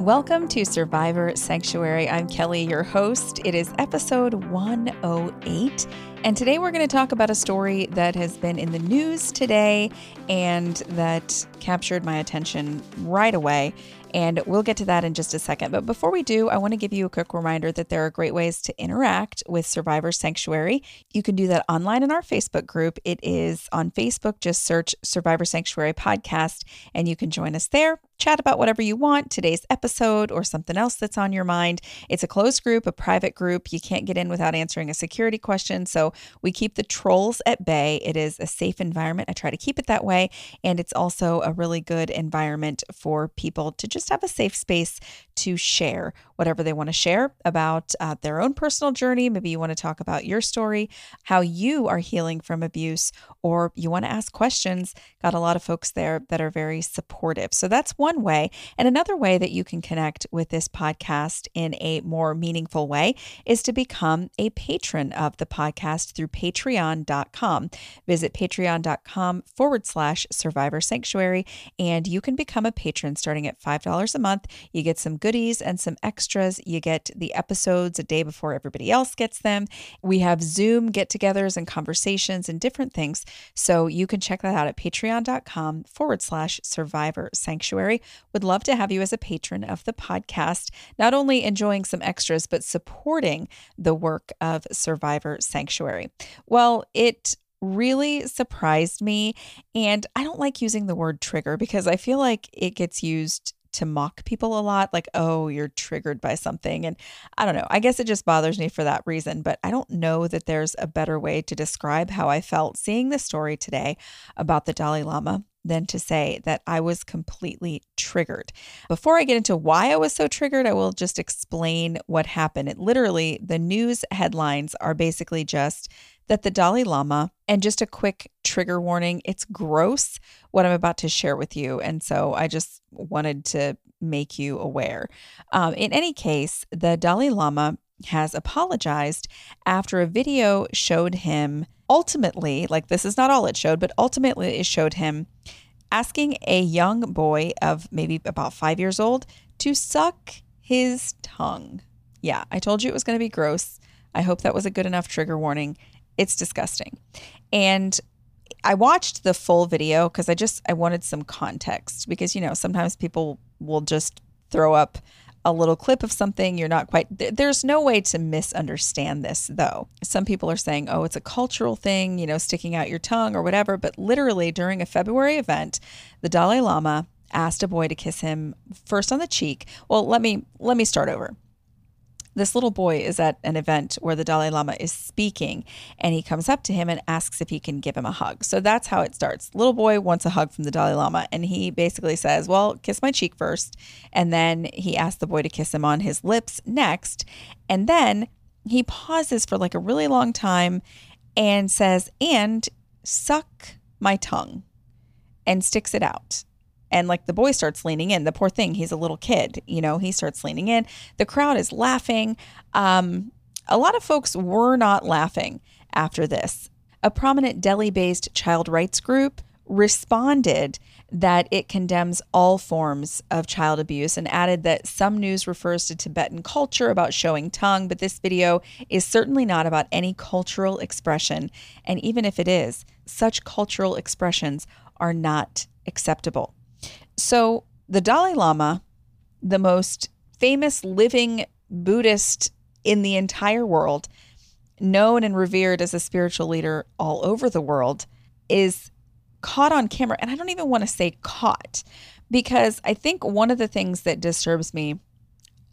Welcome to Survivor Sanctuary. I'm Kelly, your host. It is episode 108. And today we're going to talk about a story that has been in the news today and that captured my attention right away. And we'll get to that in just a second. But before we do, I want to give you a quick reminder that there are great ways to interact with Survivor Sanctuary. You can do that online in our Facebook group. It is on Facebook, just search Survivor Sanctuary Podcast, and you can join us there chat about whatever you want, today's episode or something else that's on your mind. It's a closed group, a private group. You can't get in without answering a security question. So we keep the trolls at bay. It is a safe environment. I try to keep it that way. And it's also a really good environment for people to just have a safe space to share whatever they want to share about uh, their own personal journey. Maybe you want to talk about your story, how you are healing from abuse, or you want to ask questions. Got a lot of folks there that are very supportive. So that's one one way. And another way that you can connect with this podcast in a more meaningful way is to become a patron of the podcast through patreon.com. Visit patreon.com forward slash survivor sanctuary, and you can become a patron starting at $5 a month. You get some goodies and some extras. You get the episodes a day before everybody else gets them. We have Zoom get togethers and conversations and different things. So you can check that out at patreon.com forward slash survivor sanctuary. Would love to have you as a patron of the podcast, not only enjoying some extras, but supporting the work of Survivor Sanctuary. Well, it really surprised me. And I don't like using the word trigger because I feel like it gets used to mock people a lot like oh you're triggered by something and i don't know i guess it just bothers me for that reason but i don't know that there's a better way to describe how i felt seeing the story today about the dalai lama than to say that I was completely triggered. Before I get into why I was so triggered, I will just explain what happened. It literally, the news headlines are basically just that the Dalai Lama, and just a quick trigger warning it's gross what I'm about to share with you. And so I just wanted to make you aware. Um, in any case, the Dalai Lama has apologized after a video showed him ultimately, like this is not all it showed, but ultimately it showed him asking a young boy of maybe about five years old to suck his tongue. Yeah, I told you it was going to be gross. I hope that was a good enough trigger warning. It's disgusting. And I watched the full video because I just I wanted some context because you know sometimes people will just throw up a little clip of something, you're not quite, there's no way to misunderstand this though. Some people are saying, oh, it's a cultural thing, you know, sticking out your tongue or whatever. But literally during a February event, the Dalai Lama asked a boy to kiss him first on the cheek. Well, let me, let me start over this little boy is at an event where the Dalai Lama is speaking and he comes up to him and asks if he can give him a hug. So that's how it starts. Little boy wants a hug from the Dalai Lama and he basically says, Well, kiss my cheek first. And then he asks the boy to kiss him on his lips next. And then he pauses for like a really long time and says, And suck my tongue and sticks it out. And like the boy starts leaning in. The poor thing, he's a little kid, you know, he starts leaning in. The crowd is laughing. Um, a lot of folks were not laughing after this. A prominent Delhi based child rights group responded that it condemns all forms of child abuse and added that some news refers to Tibetan culture about showing tongue, but this video is certainly not about any cultural expression. And even if it is, such cultural expressions are not acceptable. So, the Dalai Lama, the most famous living Buddhist in the entire world, known and revered as a spiritual leader all over the world, is caught on camera. And I don't even want to say caught because I think one of the things that disturbs me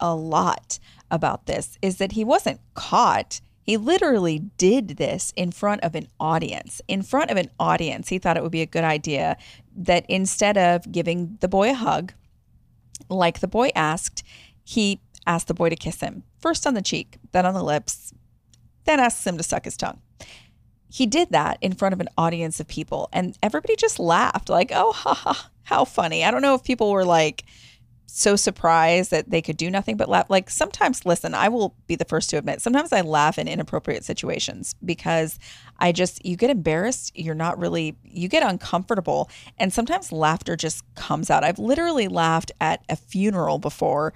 a lot about this is that he wasn't caught. He literally did this in front of an audience. In front of an audience, he thought it would be a good idea that instead of giving the boy a hug, like the boy asked, he asked the boy to kiss him, first on the cheek, then on the lips, then asks him to suck his tongue. He did that in front of an audience of people, and everybody just laughed, like, oh, ha, ha, how funny. I don't know if people were like, so surprised that they could do nothing but laugh. Like sometimes, listen, I will be the first to admit, sometimes I laugh in inappropriate situations because I just, you get embarrassed. You're not really, you get uncomfortable. And sometimes laughter just comes out. I've literally laughed at a funeral before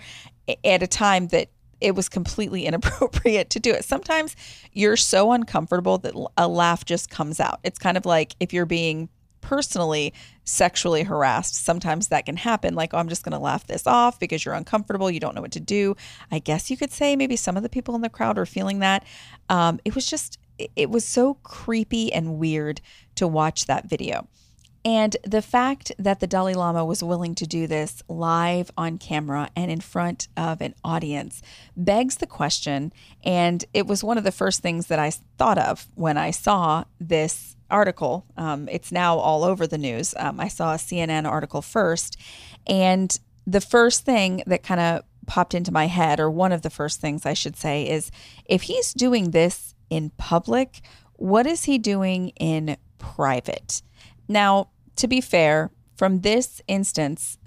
at a time that it was completely inappropriate to do it. Sometimes you're so uncomfortable that a laugh just comes out. It's kind of like if you're being personally sexually harassed, sometimes that can happen. Like, oh, I'm just going to laugh this off because you're uncomfortable. You don't know what to do. I guess you could say maybe some of the people in the crowd are feeling that. Um, it was just, it was so creepy and weird to watch that video. And the fact that the Dalai Lama was willing to do this live on camera and in front of an audience begs the question. And it was one of the first things that I thought of when I saw this article. Um, it's now all over the news. Um, I saw a CNN article first. And the first thing that kind of popped into my head, or one of the first things I should say, is if he's doing this in public, what is he doing in private? Now, to be fair, from this instance,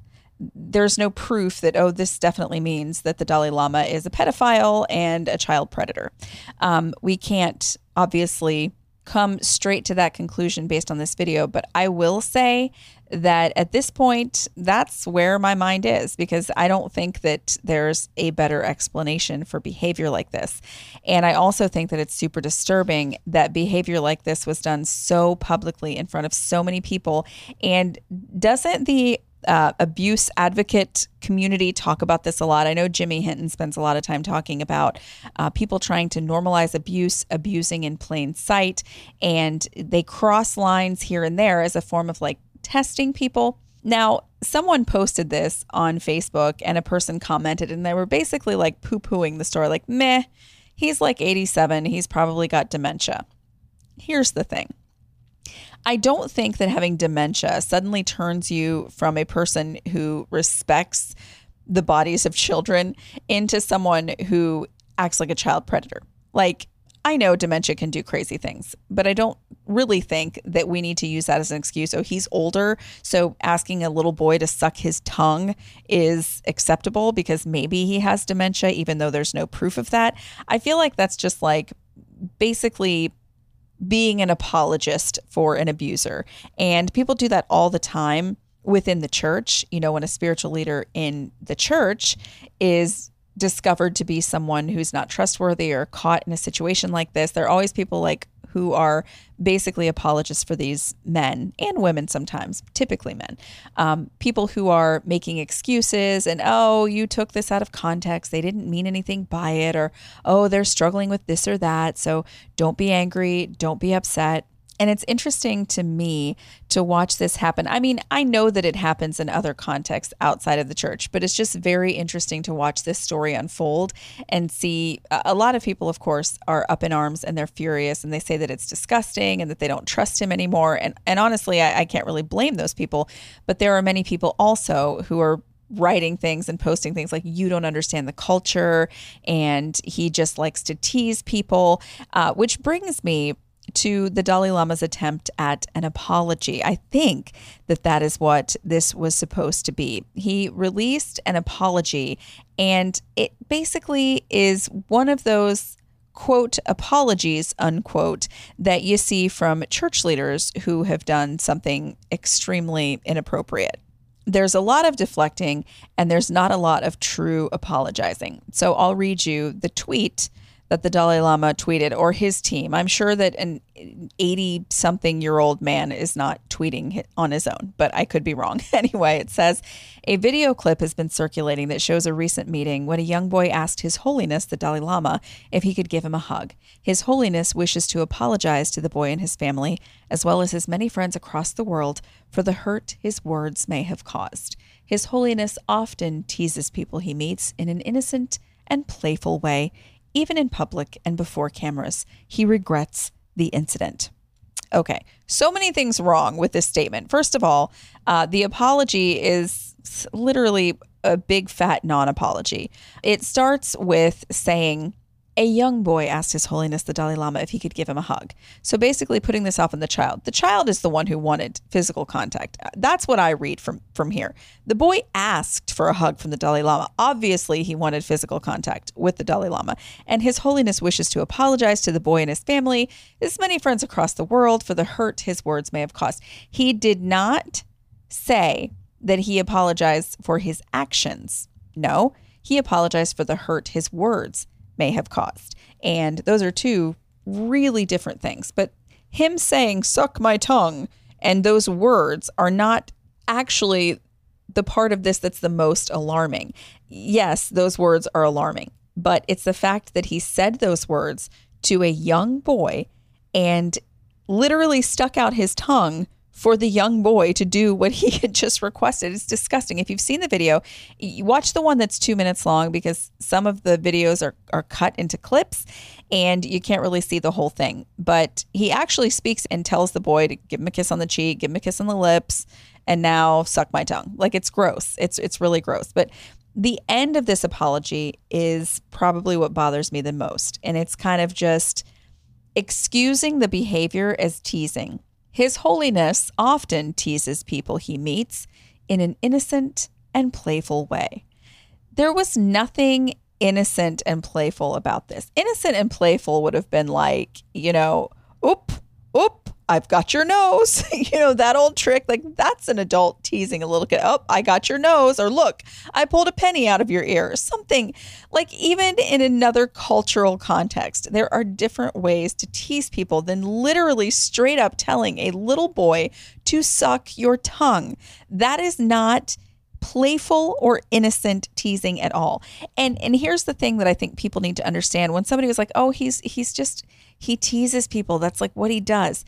there's no proof that, oh, this definitely means that the Dalai Lama is a pedophile and a child predator. Um, we can't obviously come straight to that conclusion based on this video, but I will say that at this point, that's where my mind is because I don't think that there's a better explanation for behavior like this. And I also think that it's super disturbing that behavior like this was done so publicly in front of so many people. And doesn't the uh, abuse advocate community talk about this a lot. I know Jimmy Hinton spends a lot of time talking about uh, people trying to normalize abuse, abusing in plain sight, and they cross lines here and there as a form of like testing people. Now, someone posted this on Facebook and a person commented, and they were basically like poo pooing the story, like, meh, he's like 87, he's probably got dementia. Here's the thing I don't think that having dementia suddenly turns you from a person who respects the bodies of children into someone who acts like a child predator. Like, I know dementia can do crazy things, but I don't really think that we need to use that as an excuse. Oh, he's older, so asking a little boy to suck his tongue is acceptable because maybe he has dementia, even though there's no proof of that. I feel like that's just like basically being an apologist for an abuser. And people do that all the time within the church. You know, when a spiritual leader in the church is discovered to be someone who's not trustworthy or caught in a situation like this, there are always people like who are basically apologists for these men and women sometimes, typically men, um, people who are making excuses and, oh, you took this out of context. They didn't mean anything by it, or, oh, they're struggling with this or that. So don't be angry. Don't be upset. And it's interesting to me to watch this happen. I mean, I know that it happens in other contexts outside of the church, but it's just very interesting to watch this story unfold and see. A lot of people, of course, are up in arms and they're furious and they say that it's disgusting and that they don't trust him anymore. And, and honestly, I, I can't really blame those people. But there are many people also who are writing things and posting things like you don't understand the culture and he just likes to tease people uh, which brings me to the Dalai Lama's attempt at an apology. I think that that is what this was supposed to be. He released an apology, and it basically is one of those quote apologies unquote that you see from church leaders who have done something extremely inappropriate there's a lot of deflecting and there's not a lot of true apologizing. So I'll read you the tweet that the Dalai Lama tweeted or his team. I'm sure that an 80 something year old man is not tweeting on his own, but I could be wrong. anyway, it says a video clip has been circulating that shows a recent meeting when a young boy asked His Holiness, the Dalai Lama, if he could give him a hug. His Holiness wishes to apologize to the boy and his family, as well as his many friends across the world, for the hurt his words may have caused. His Holiness often teases people he meets in an innocent and playful way, even in public and before cameras. He regrets the incident. Okay, so many things wrong with this statement. First of all, uh, the apology is literally a big fat non apology. It starts with saying, a young boy asked His Holiness the Dalai Lama if he could give him a hug. So basically, putting this off on the child. The child is the one who wanted physical contact. That's what I read from from here. The boy asked for a hug from the Dalai Lama. Obviously, he wanted physical contact with the Dalai Lama, and His Holiness wishes to apologize to the boy and his family, his many friends across the world, for the hurt his words may have caused. He did not say that he apologized for his actions. No, he apologized for the hurt his words may have caused. And those are two really different things. But him saying, suck my tongue, and those words are not actually the part of this that's the most alarming. Yes, those words are alarming, but it's the fact that he said those words to a young boy and literally stuck out his tongue for the young boy to do what he had just requested. It's disgusting. If you've seen the video, watch the one that's two minutes long because some of the videos are, are cut into clips and you can't really see the whole thing. But he actually speaks and tells the boy to give him a kiss on the cheek, give him a kiss on the lips, and now suck my tongue. Like it's gross. It's it's really gross. But the end of this apology is probably what bothers me the most. And it's kind of just excusing the behavior as teasing his Holiness often teases people he meets in an innocent and playful way. There was nothing innocent and playful about this. Innocent and playful would have been like, you know, oop, oop, I've got your nose. you know, that old trick. Like, that's an adult teasing a little kid. Oh, I got your nose. Or look, I pulled a penny out of your ear. Or something like, even in another cultural context, there are different ways to tease people than literally straight up telling a little boy to suck your tongue. That is not playful or innocent teasing at all. And and here's the thing that I think people need to understand when somebody was like, "Oh, he's he's just he teases people. That's like what he does."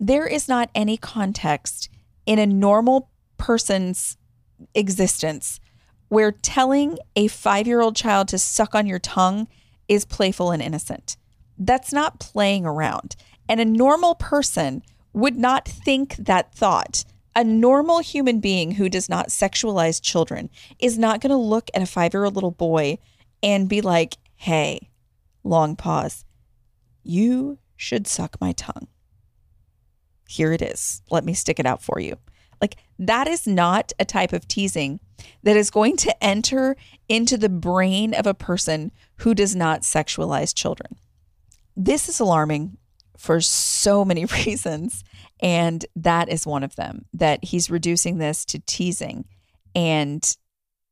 There is not any context in a normal person's existence where telling a five year old child to suck on your tongue is playful and innocent. That's not playing around. And a normal person would not think that thought. A normal human being who does not sexualize children is not going to look at a five year old little boy and be like, hey, long pause, you should suck my tongue here it is. Let me stick it out for you. Like, that is not a type of teasing that is going to enter into the brain of a person who does not sexualize children. This is alarming for so many reasons. And that is one of them that he's reducing this to teasing. And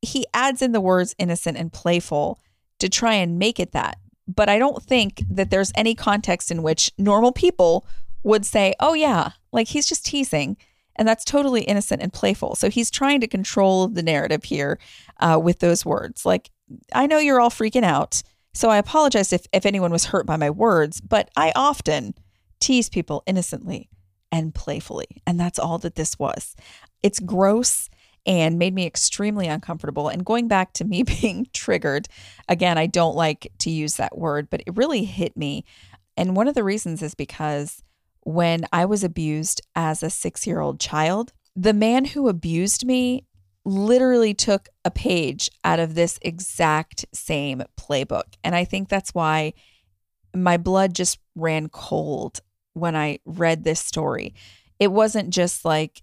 he adds in the words innocent and playful to try and make it that. But I don't think that there's any context in which normal people would say, oh, yeah, like he's just teasing. And that's totally innocent and playful. So he's trying to control the narrative here uh, with those words. Like, I know you're all freaking out. So I apologize if, if anyone was hurt by my words, but I often tease people innocently and playfully. And that's all that this was. It's gross and made me extremely uncomfortable. And going back to me being triggered, again, I don't like to use that word, but it really hit me. And one of the reasons is because when I was abused as a six year old child. The man who abused me literally took a page out of this exact same playbook. And I think that's why my blood just ran cold when I read this story. It wasn't just like,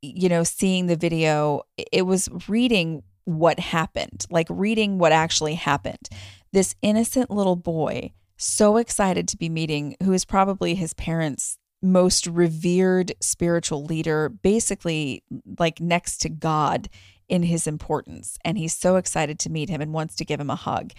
you know, seeing the video, it was reading what happened, like reading what actually happened. This innocent little boy, so excited to be meeting, who is probably his parents' most revered spiritual leader, basically like next to God in his importance. And he's so excited to meet him and wants to give him a hug.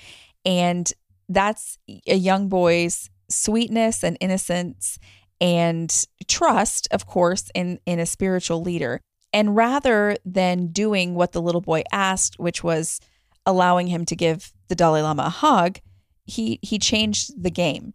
And that's a young boy's sweetness and innocence and trust, of course, in, in a spiritual leader. And rather than doing what the little boy asked, which was allowing him to give the Dalai Lama a hug, he he changed the game.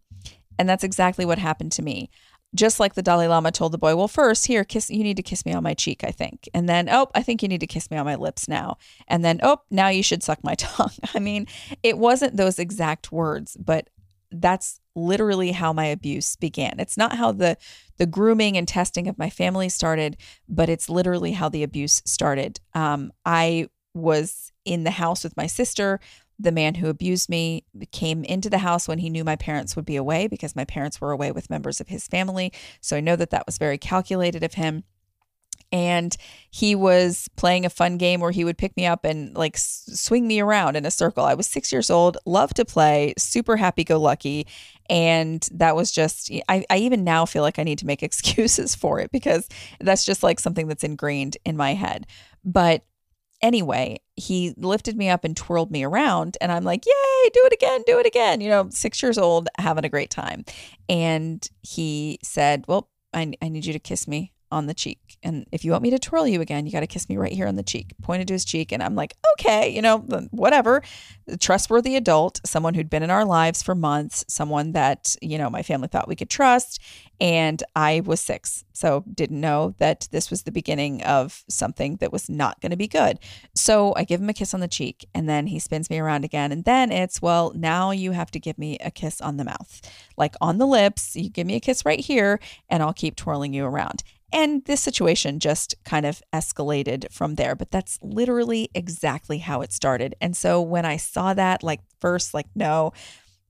And that's exactly what happened to me. Just like the Dalai Lama told the boy, well, first, here, kiss, you need to kiss me on my cheek, I think. And then, oh, I think you need to kiss me on my lips now. And then, oh, now you should suck my tongue. I mean, it wasn't those exact words, but that's literally how my abuse began. It's not how the the grooming and testing of my family started, but it's literally how the abuse started. Um, I was in the house with my sister the man who abused me came into the house when he knew my parents would be away because my parents were away with members of his family. So I know that that was very calculated of him. And he was playing a fun game where he would pick me up and like swing me around in a circle. I was six years old, loved to play, super happy go lucky. And that was just, I, I even now feel like I need to make excuses for it because that's just like something that's ingrained in my head. But anyway, he lifted me up and twirled me around. And I'm like, yay, do it again, do it again. You know, six years old, having a great time. And he said, well, I, I need you to kiss me on the cheek. And if you want me to twirl you again, you got to kiss me right here on the cheek. Pointed to his cheek. And I'm like, okay, you know, whatever. A trustworthy adult, someone who'd been in our lives for months, someone that, you know, my family thought we could trust. And I was six. So didn't know that this was the beginning of something that was not going to be good. So I give him a kiss on the cheek and then he spins me around again. And then it's, well, now you have to give me a kiss on the mouth, like on the lips. You give me a kiss right here and I'll keep twirling you around. And this situation just kind of escalated from there. But that's literally exactly how it started. And so when I saw that, like, first, like, no,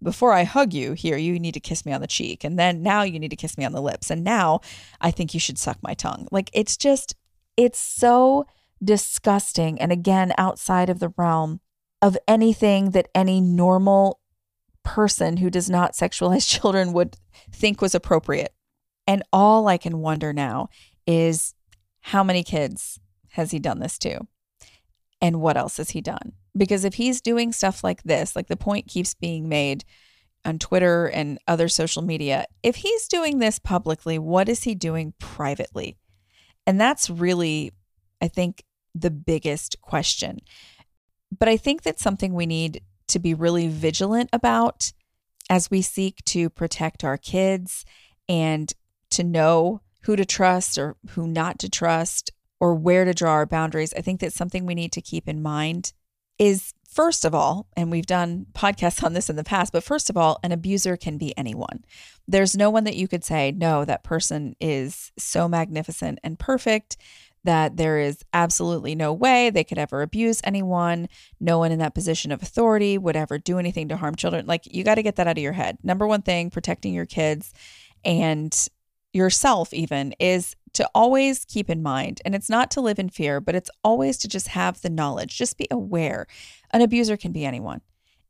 before I hug you here, you need to kiss me on the cheek. And then now you need to kiss me on the lips. And now I think you should suck my tongue. Like, it's just, it's so disgusting. And again, outside of the realm of anything that any normal person who does not sexualize children would think was appropriate. And all I can wonder now is how many kids has he done this to? And what else has he done? Because if he's doing stuff like this, like the point keeps being made on Twitter and other social media, if he's doing this publicly, what is he doing privately? And that's really, I think, the biggest question. But I think that's something we need to be really vigilant about as we seek to protect our kids and to know who to trust or who not to trust or where to draw our boundaries, I think that something we need to keep in mind is first of all, and we've done podcasts on this in the past, but first of all, an abuser can be anyone. There's no one that you could say, no, that person is so magnificent and perfect that there is absolutely no way they could ever abuse anyone. No one in that position of authority would ever do anything to harm children. Like, you got to get that out of your head. Number one thing, protecting your kids and yourself, even, is to always keep in mind, and it's not to live in fear, but it's always to just have the knowledge, just be aware. An abuser can be anyone.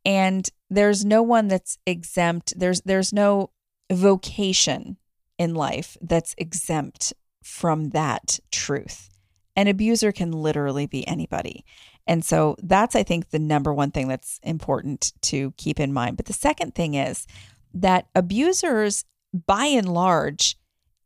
And there's no one that's exempt. There's there's no vocation in life that's exempt from that truth. An abuser can literally be anybody. And so that's, I think, the number one thing that's important to keep in mind. But the second thing is that abusers, by and large,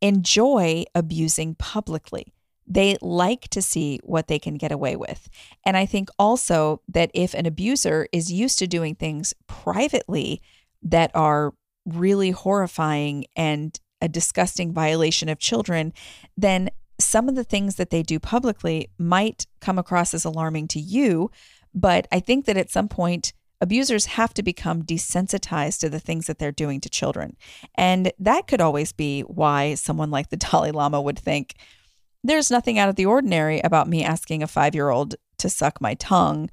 enjoy abusing publicly. They like to see what they can get away with. And I think also that if an abuser is used to doing things privately that are really horrifying and a disgusting violation of children, then some of the things that they do publicly might come across as alarming to you. But I think that at some point, abusers have to become desensitized to the things that they're doing to children. And that could always be why someone like the Dalai Lama would think there's nothing out of the ordinary about me asking a five year old to suck my tongue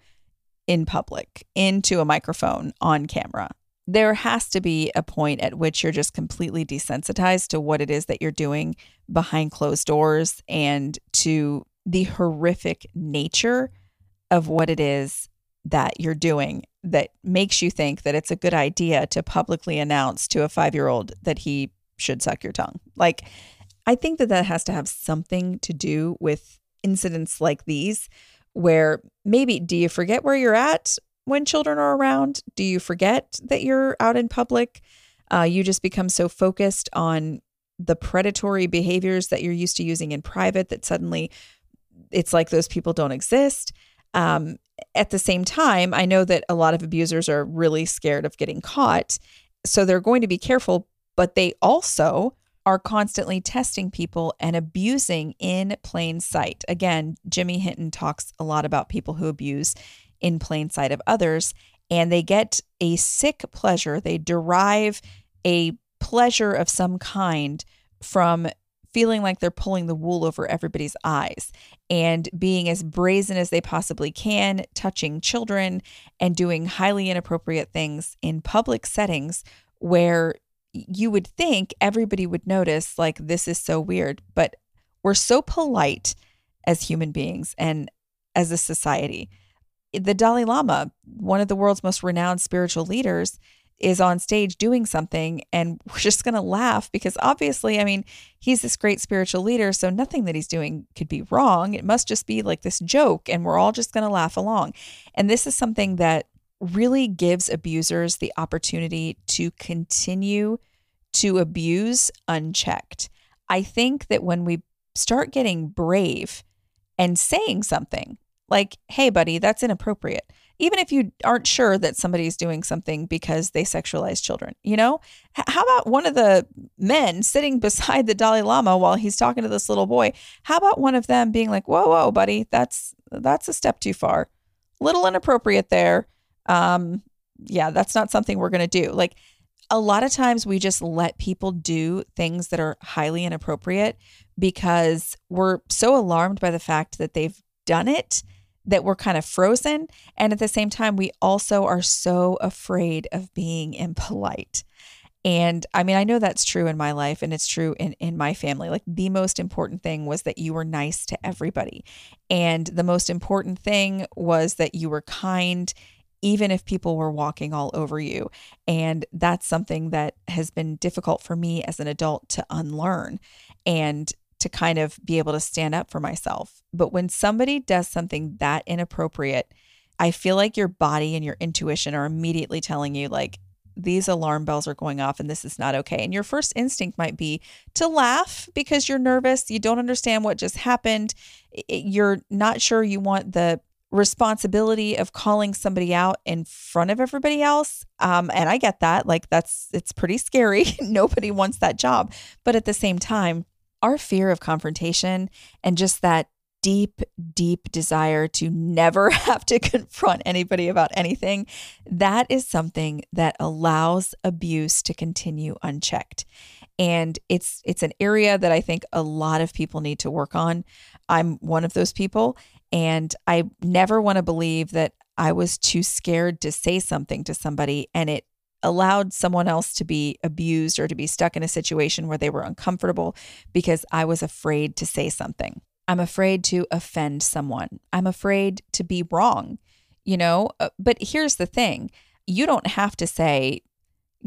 in public into a microphone on camera. There has to be a point at which you're just completely desensitized to what it is that you're doing behind closed doors and to the horrific nature of what it is that you're doing that makes you think that it's a good idea to publicly announce to a five year old that he should suck your tongue. Like, I think that that has to have something to do with incidents like these, where maybe do you forget where you're at when children are around? Do you forget that you're out in public? Uh, you just become so focused on the predatory behaviors that you're used to using in private that suddenly it's like those people don't exist. Um, at the same time, I know that a lot of abusers are really scared of getting caught. So they're going to be careful, but they also are constantly testing people and abusing in plain sight. Again, Jimmy Hinton talks a lot about people who abuse in plain sight of others, and they get a sick pleasure. They derive a pleasure of some kind from feeling like they're pulling the wool over everybody's eyes and being as brazen as they possibly can, touching children and doing highly inappropriate things in public settings where you would think everybody would notice, like, this is so weird. But we're so polite as human beings and as a society. The Dalai Lama, one of the world's most renowned spiritual leaders, is on stage doing something and we're just going to laugh because obviously, I mean, he's this great spiritual leader, so nothing that he's doing could be wrong. It must just be like this joke and we're all just going to laugh along. And this is something that really gives abusers the opportunity to continue to abuse unchecked. I think that when we start getting brave and saying something like, hey, buddy, that's inappropriate, even if you aren't sure that somebody's doing something because they sexualize children, you know? How about one of the men sitting beside the Dalai Lama while he's talking to this little boy? How about one of them being like, whoa, whoa, buddy, that's that's a step too far. Little inappropriate there um, yeah, that's not something we're going to do. Like a lot of times we just let people do things that are highly inappropriate because we're so alarmed by the fact that they've done it that we're kind of frozen. And at the same time, we also are so afraid of being impolite. And I mean, I know that's true in my life and it's true in, in my family. Like, the most important thing was that you were nice to everybody. And the most important thing was that you were kind even if people were walking all over you. And that's something that has been difficult for me as an adult to unlearn and to kind of be able to stand up for myself. But when somebody does something that inappropriate, I feel like your body and your intuition are immediately telling you, like, these alarm bells are going off and this is not okay. And your first instinct might be to laugh because you're nervous. You don't understand what just happened. You're not sure you want the responsibility of calling somebody out in front of everybody else. Um, and I get that. Like, that's, it's pretty scary. Nobody wants that job. But at the same time, our fear of confrontation and just that deep, deep desire to never have to confront anybody about anything, that is something that allows abuse to continue unchecked. And it's it's an area that I think a lot of people need to work on. I'm one of those people and I never want to believe that I was too scared to say something to somebody and it allowed someone else to be abused or to be stuck in a situation where they were uncomfortable because I was afraid to say something. I'm afraid to offend someone. I'm afraid to be wrong, you know? Uh, but here's the thing you don't have to say,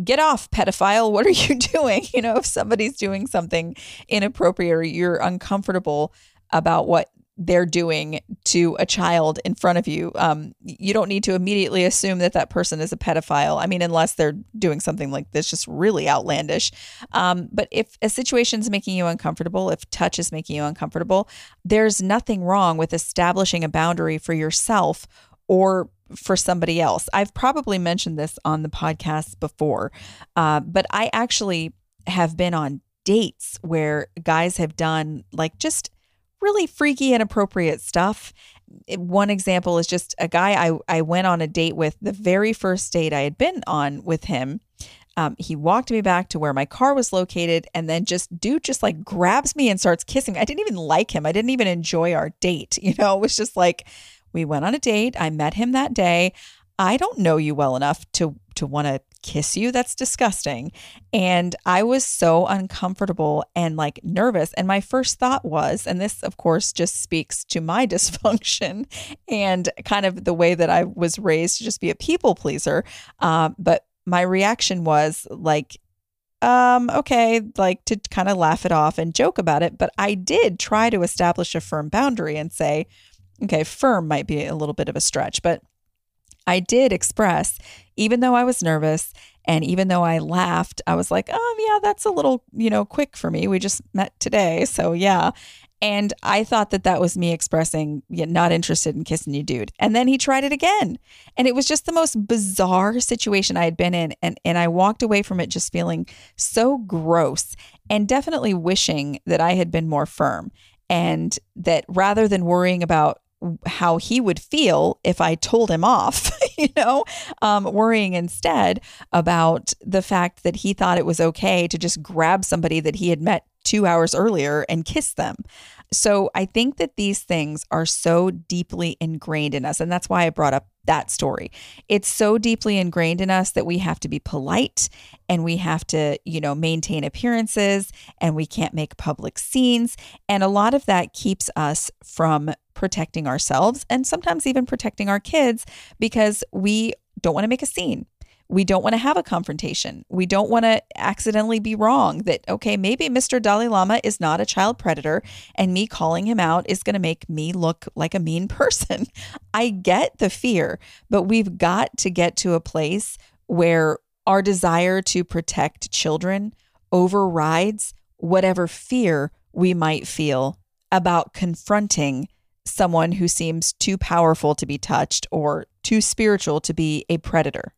get off, pedophile. What are you doing? You know, if somebody's doing something inappropriate or you're uncomfortable about what they're doing to a child in front of you. Um, you don't need to immediately assume that that person is a pedophile. I mean, unless they're doing something like this, just really outlandish. Um, but if a situation is making you uncomfortable, if touch is making you uncomfortable, there's nothing wrong with establishing a boundary for yourself or for somebody else. I've probably mentioned this on the podcast before, uh, but I actually have been on dates where guys have done like just really freaky, and inappropriate stuff. One example is just a guy I, I went on a date with, the very first date I had been on with him. Um, he walked me back to where my car was located and then just dude just like grabs me and starts kissing me. I didn't even like him. I didn't even enjoy our date. You know, it was just like we went on a date. I met him that day. I don't know you well enough to to want to kiss you. That's disgusting. And I was so uncomfortable and like nervous. And my first thought was, and this, of course, just speaks to my dysfunction and kind of the way that I was raised to just be a people pleaser. Um, but my reaction was like, um, okay, like to kind of laugh it off and joke about it. But I did try to establish a firm boundary and say, okay, firm might be a little bit of a stretch, but I did express, even though I was nervous and even though I laughed, I was like, oh, yeah, that's a little, you know, quick for me. We just met today. So, yeah. And I thought that that was me expressing, yeah, not interested in kissing you, dude. And then he tried it again. And it was just the most bizarre situation I had been in. And, and I walked away from it just feeling so gross and definitely wishing that I had been more firm. And that rather than worrying about how he would feel if I told him off, you know, um, worrying instead about the fact that he thought it was okay to just grab somebody that he had met two hours earlier and kiss them. So I think that these things are so deeply ingrained in us. And that's why I brought up that story. It's so deeply ingrained in us that we have to be polite and we have to, you know, maintain appearances and we can't make public scenes. And a lot of that keeps us from protecting ourselves and sometimes even protecting our kids because we don't want to make a scene. We don't want to have a confrontation. We don't want to accidentally be wrong that, okay, maybe Mr. Dalai Lama is not a child predator and me calling him out is going to make me look like a mean person. I get the fear, but we've got to get to a place where our desire to protect children overrides whatever fear we might feel about confronting someone who seems too powerful to be touched or too spiritual to be a predator.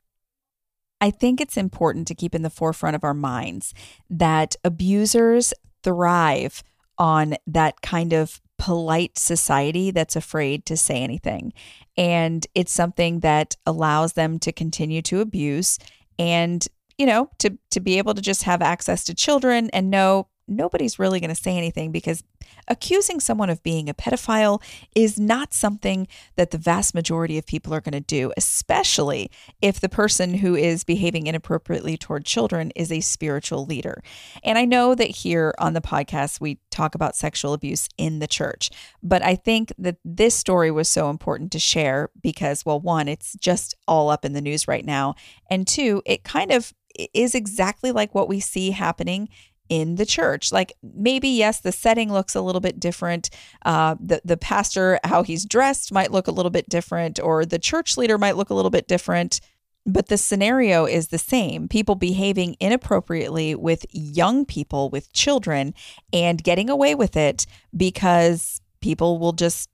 I think it's important to keep in the forefront of our minds that abusers thrive on that kind of polite society that's afraid to say anything. And it's something that allows them to continue to abuse and, you know, to to be able to just have access to children and know nobody's really going to say anything because accusing someone of being a pedophile is not something that the vast majority of people are going to do, especially if the person who is behaving inappropriately toward children is a spiritual leader. And I know that here on the podcast, we talk about sexual abuse in the church, but I think that this story was so important to share because, well, one, it's just all up in the news right now. And two, it kind of is exactly like what we see happening in the church. Like maybe yes, the setting looks a little bit different. Uh, the the pastor, how he's dressed, might look a little bit different, or the church leader might look a little bit different. But the scenario is the same people behaving inappropriately with young people, with children, and getting away with it because people will just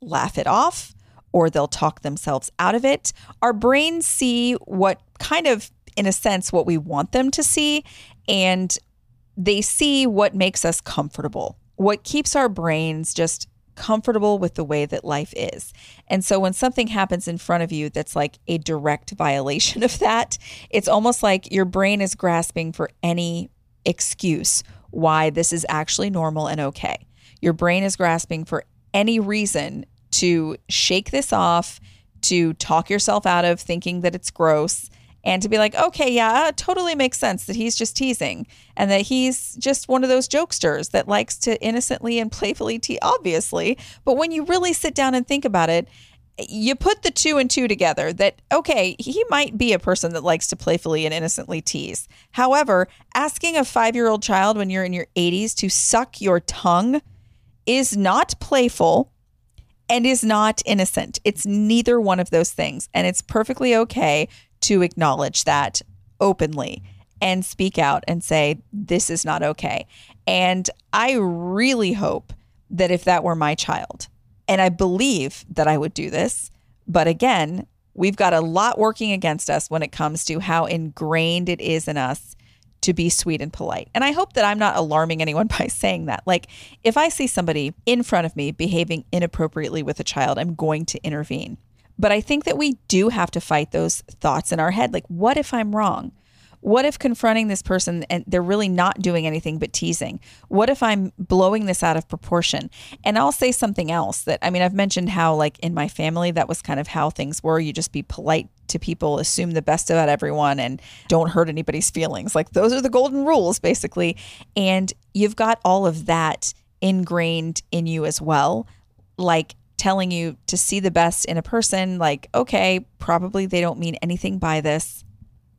laugh it off or they'll talk themselves out of it. Our brains see what kind of, in a sense, what we want them to see. And they see what makes us comfortable, what keeps our brains just comfortable with the way that life is. And so when something happens in front of you that's like a direct violation of that, it's almost like your brain is grasping for any excuse why this is actually normal and okay. Your brain is grasping for any reason to shake this off, to talk yourself out of thinking that it's gross, and to be like, okay, yeah, totally makes sense that he's just teasing and that he's just one of those jokesters that likes to innocently and playfully tease, obviously. But when you really sit down and think about it, you put the two and two together that, okay, he might be a person that likes to playfully and innocently tease. However, asking a five year old child when you're in your 80s to suck your tongue is not playful and is not innocent. It's neither one of those things. And it's perfectly okay to acknowledge that openly and speak out and say, this is not okay. And I really hope that if that were my child, and I believe that I would do this, but again, we've got a lot working against us when it comes to how ingrained it is in us to be sweet and polite. And I hope that I'm not alarming anyone by saying that. Like, if I see somebody in front of me behaving inappropriately with a child, I'm going to intervene. But I think that we do have to fight those thoughts in our head. Like, what if I'm wrong? What if confronting this person and they're really not doing anything but teasing? What if I'm blowing this out of proportion? And I'll say something else that I mean, I've mentioned how, like, in my family, that was kind of how things were. You just be polite to people, assume the best about everyone, and don't hurt anybody's feelings. Like, those are the golden rules, basically. And you've got all of that ingrained in you as well. Like, telling you to see the best in a person, like, okay, probably they don't mean anything by this.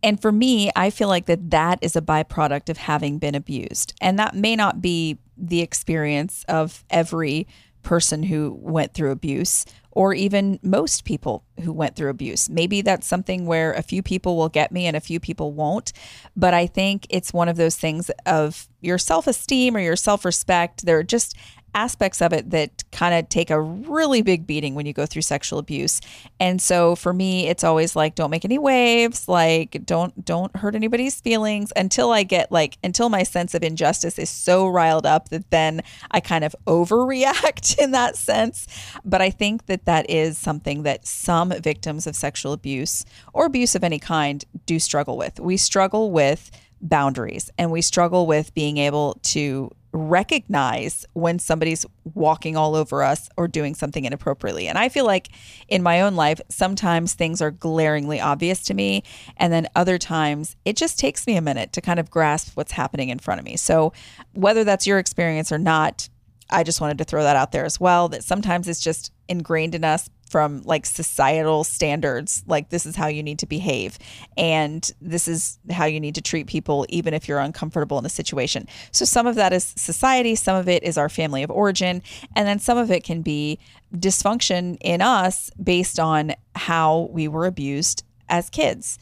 And for me, I feel like that that is a byproduct of having been abused. And that may not be the experience of every person who went through abuse or even most people who went through abuse. Maybe that's something where a few people will get me and a few people won't. But I think it's one of those things of your self esteem or your self respect. There are just aspects of it that kind of take a really big beating when you go through sexual abuse. And so for me, it's always like don't make any waves, like don't don't hurt anybody's feelings until I get like until my sense of injustice is so riled up that then I kind of overreact in that sense. But I think that that is something that some victims of sexual abuse or abuse of any kind do struggle with. We struggle with boundaries and we struggle with being able to recognize when somebody's walking all over us or doing something inappropriately. And I feel like in my own life, sometimes things are glaringly obvious to me. And then other times it just takes me a minute to kind of grasp what's happening in front of me. So whether that's your experience or not, I just wanted to throw that out there as well that sometimes it's just ingrained in us from like societal standards like this is how you need to behave and this is how you need to treat people even if you're uncomfortable in a situation so some of that is society some of it is our family of origin and then some of it can be dysfunction in us based on how we were abused as kids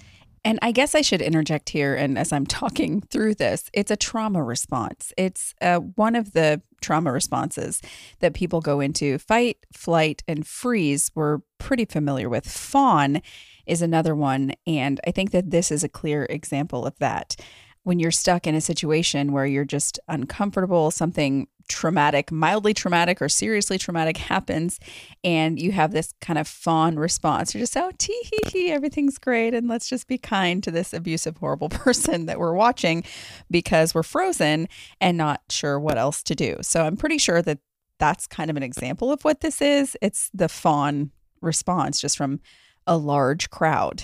and I guess I should interject here. And as I'm talking through this, it's a trauma response. It's uh, one of the trauma responses that people go into. Fight, flight, and freeze we're pretty familiar with. Fawn is another one. And I think that this is a clear example of that. When you're stuck in a situation where you're just uncomfortable, something traumatic, mildly traumatic or seriously traumatic happens, and you have this kind of fawn response. You're just, oh, tee hee hee, everything's great. And let's just be kind to this abusive, horrible person that we're watching because we're frozen and not sure what else to do. So I'm pretty sure that that's kind of an example of what this is. It's the fawn response just from a large crowd.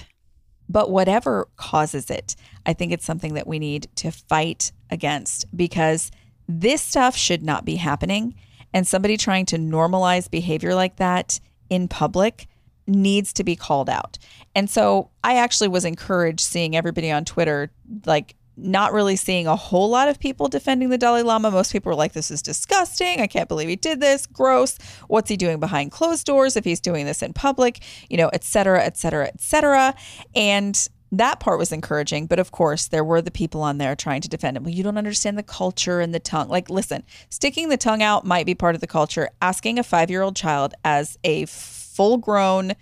But whatever causes it, I think it's something that we need to fight against because this stuff should not be happening. And somebody trying to normalize behavior like that in public needs to be called out. And so I actually was encouraged seeing everybody on Twitter, like, not really seeing a whole lot of people defending the Dalai Lama. Most people were like, this is disgusting. I can't believe he did this. Gross. What's he doing behind closed doors if he's doing this in public, you know, et cetera, et cetera, et cetera. And that part was encouraging. But of course, there were the people on there trying to defend him. Well, you don't understand the culture and the tongue. Like, listen, sticking the tongue out might be part of the culture. Asking a five year old child as a full grown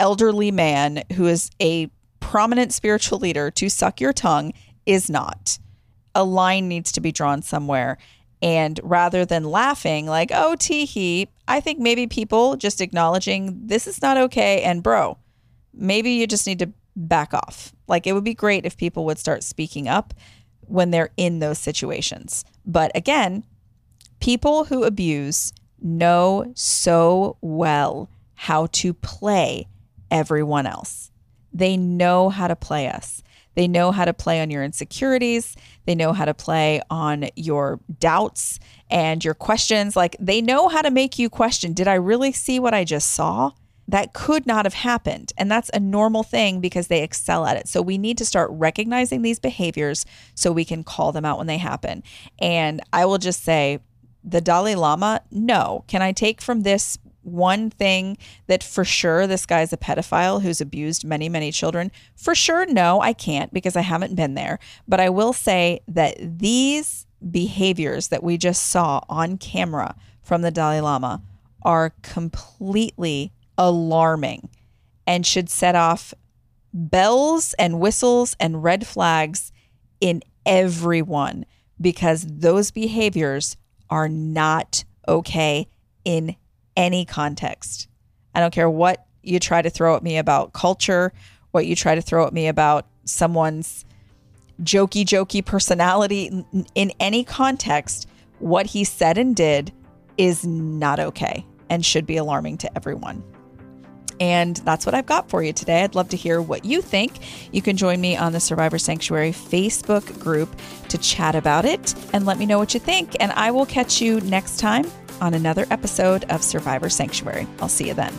elderly man who is a prominent spiritual leader to suck your tongue is not. A line needs to be drawn somewhere. And rather than laughing, like, oh, tee hee, I think maybe people just acknowledging this is not okay. And bro, maybe you just need to back off. Like it would be great if people would start speaking up when they're in those situations. But again, people who abuse know so well how to play everyone else. They know how to play us. They know how to play on your insecurities. They know how to play on your doubts and your questions. Like they know how to make you question Did I really see what I just saw? That could not have happened. And that's a normal thing because they excel at it. So we need to start recognizing these behaviors so we can call them out when they happen. And I will just say, the Dalai Lama, no. Can I take from this one thing that for sure this guy's a pedophile who's abused many, many children? For sure, no, I can't because I haven't been there. But I will say that these behaviors that we just saw on camera from the Dalai Lama are completely alarming and should set off bells and whistles and red flags in everyone because those behaviors are not okay in any context. I don't care what you try to throw at me about culture, what you try to throw at me about someone's jokey, jokey personality in any context. What he said and did is not okay and should be alarming to everyone. And that's what I've got for you today. I'd love to hear what you think. You can join me on the Survivor Sanctuary Facebook group to chat about it and let me know what you think. And I will catch you next time on another episode of Survivor Sanctuary. I'll see you then.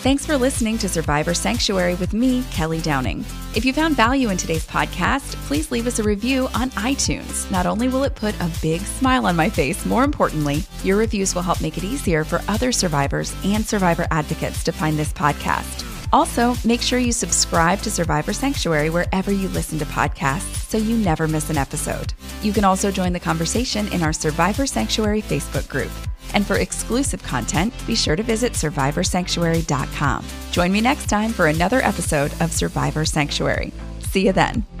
Thanks for listening to Survivor Sanctuary with me, Kelly Downing. If you found value in today's podcast, please leave us a review on iTunes. Not only will it put a big smile on my face, more importantly, your reviews will help make it easier for other survivors and survivor advocates to find this podcast. Also, make sure you subscribe to Survivor Sanctuary wherever you listen to podcasts so you never miss an episode. You can also join the conversation in our Survivor Sanctuary Facebook group. And for exclusive content, be sure to visit survivorsanctuary.com. Join me next time for another episode of Survivor Sanctuary. See you then.